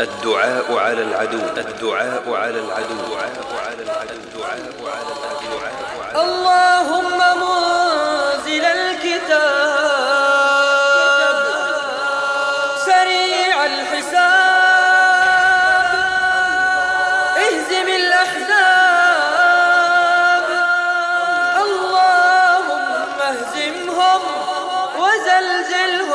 الدعاء على العدو الدعاء على العدو اللهم منزل الكتاب سريع الحساب اهزم الأحزاب. اللهم اهزمهم وزلزلهم.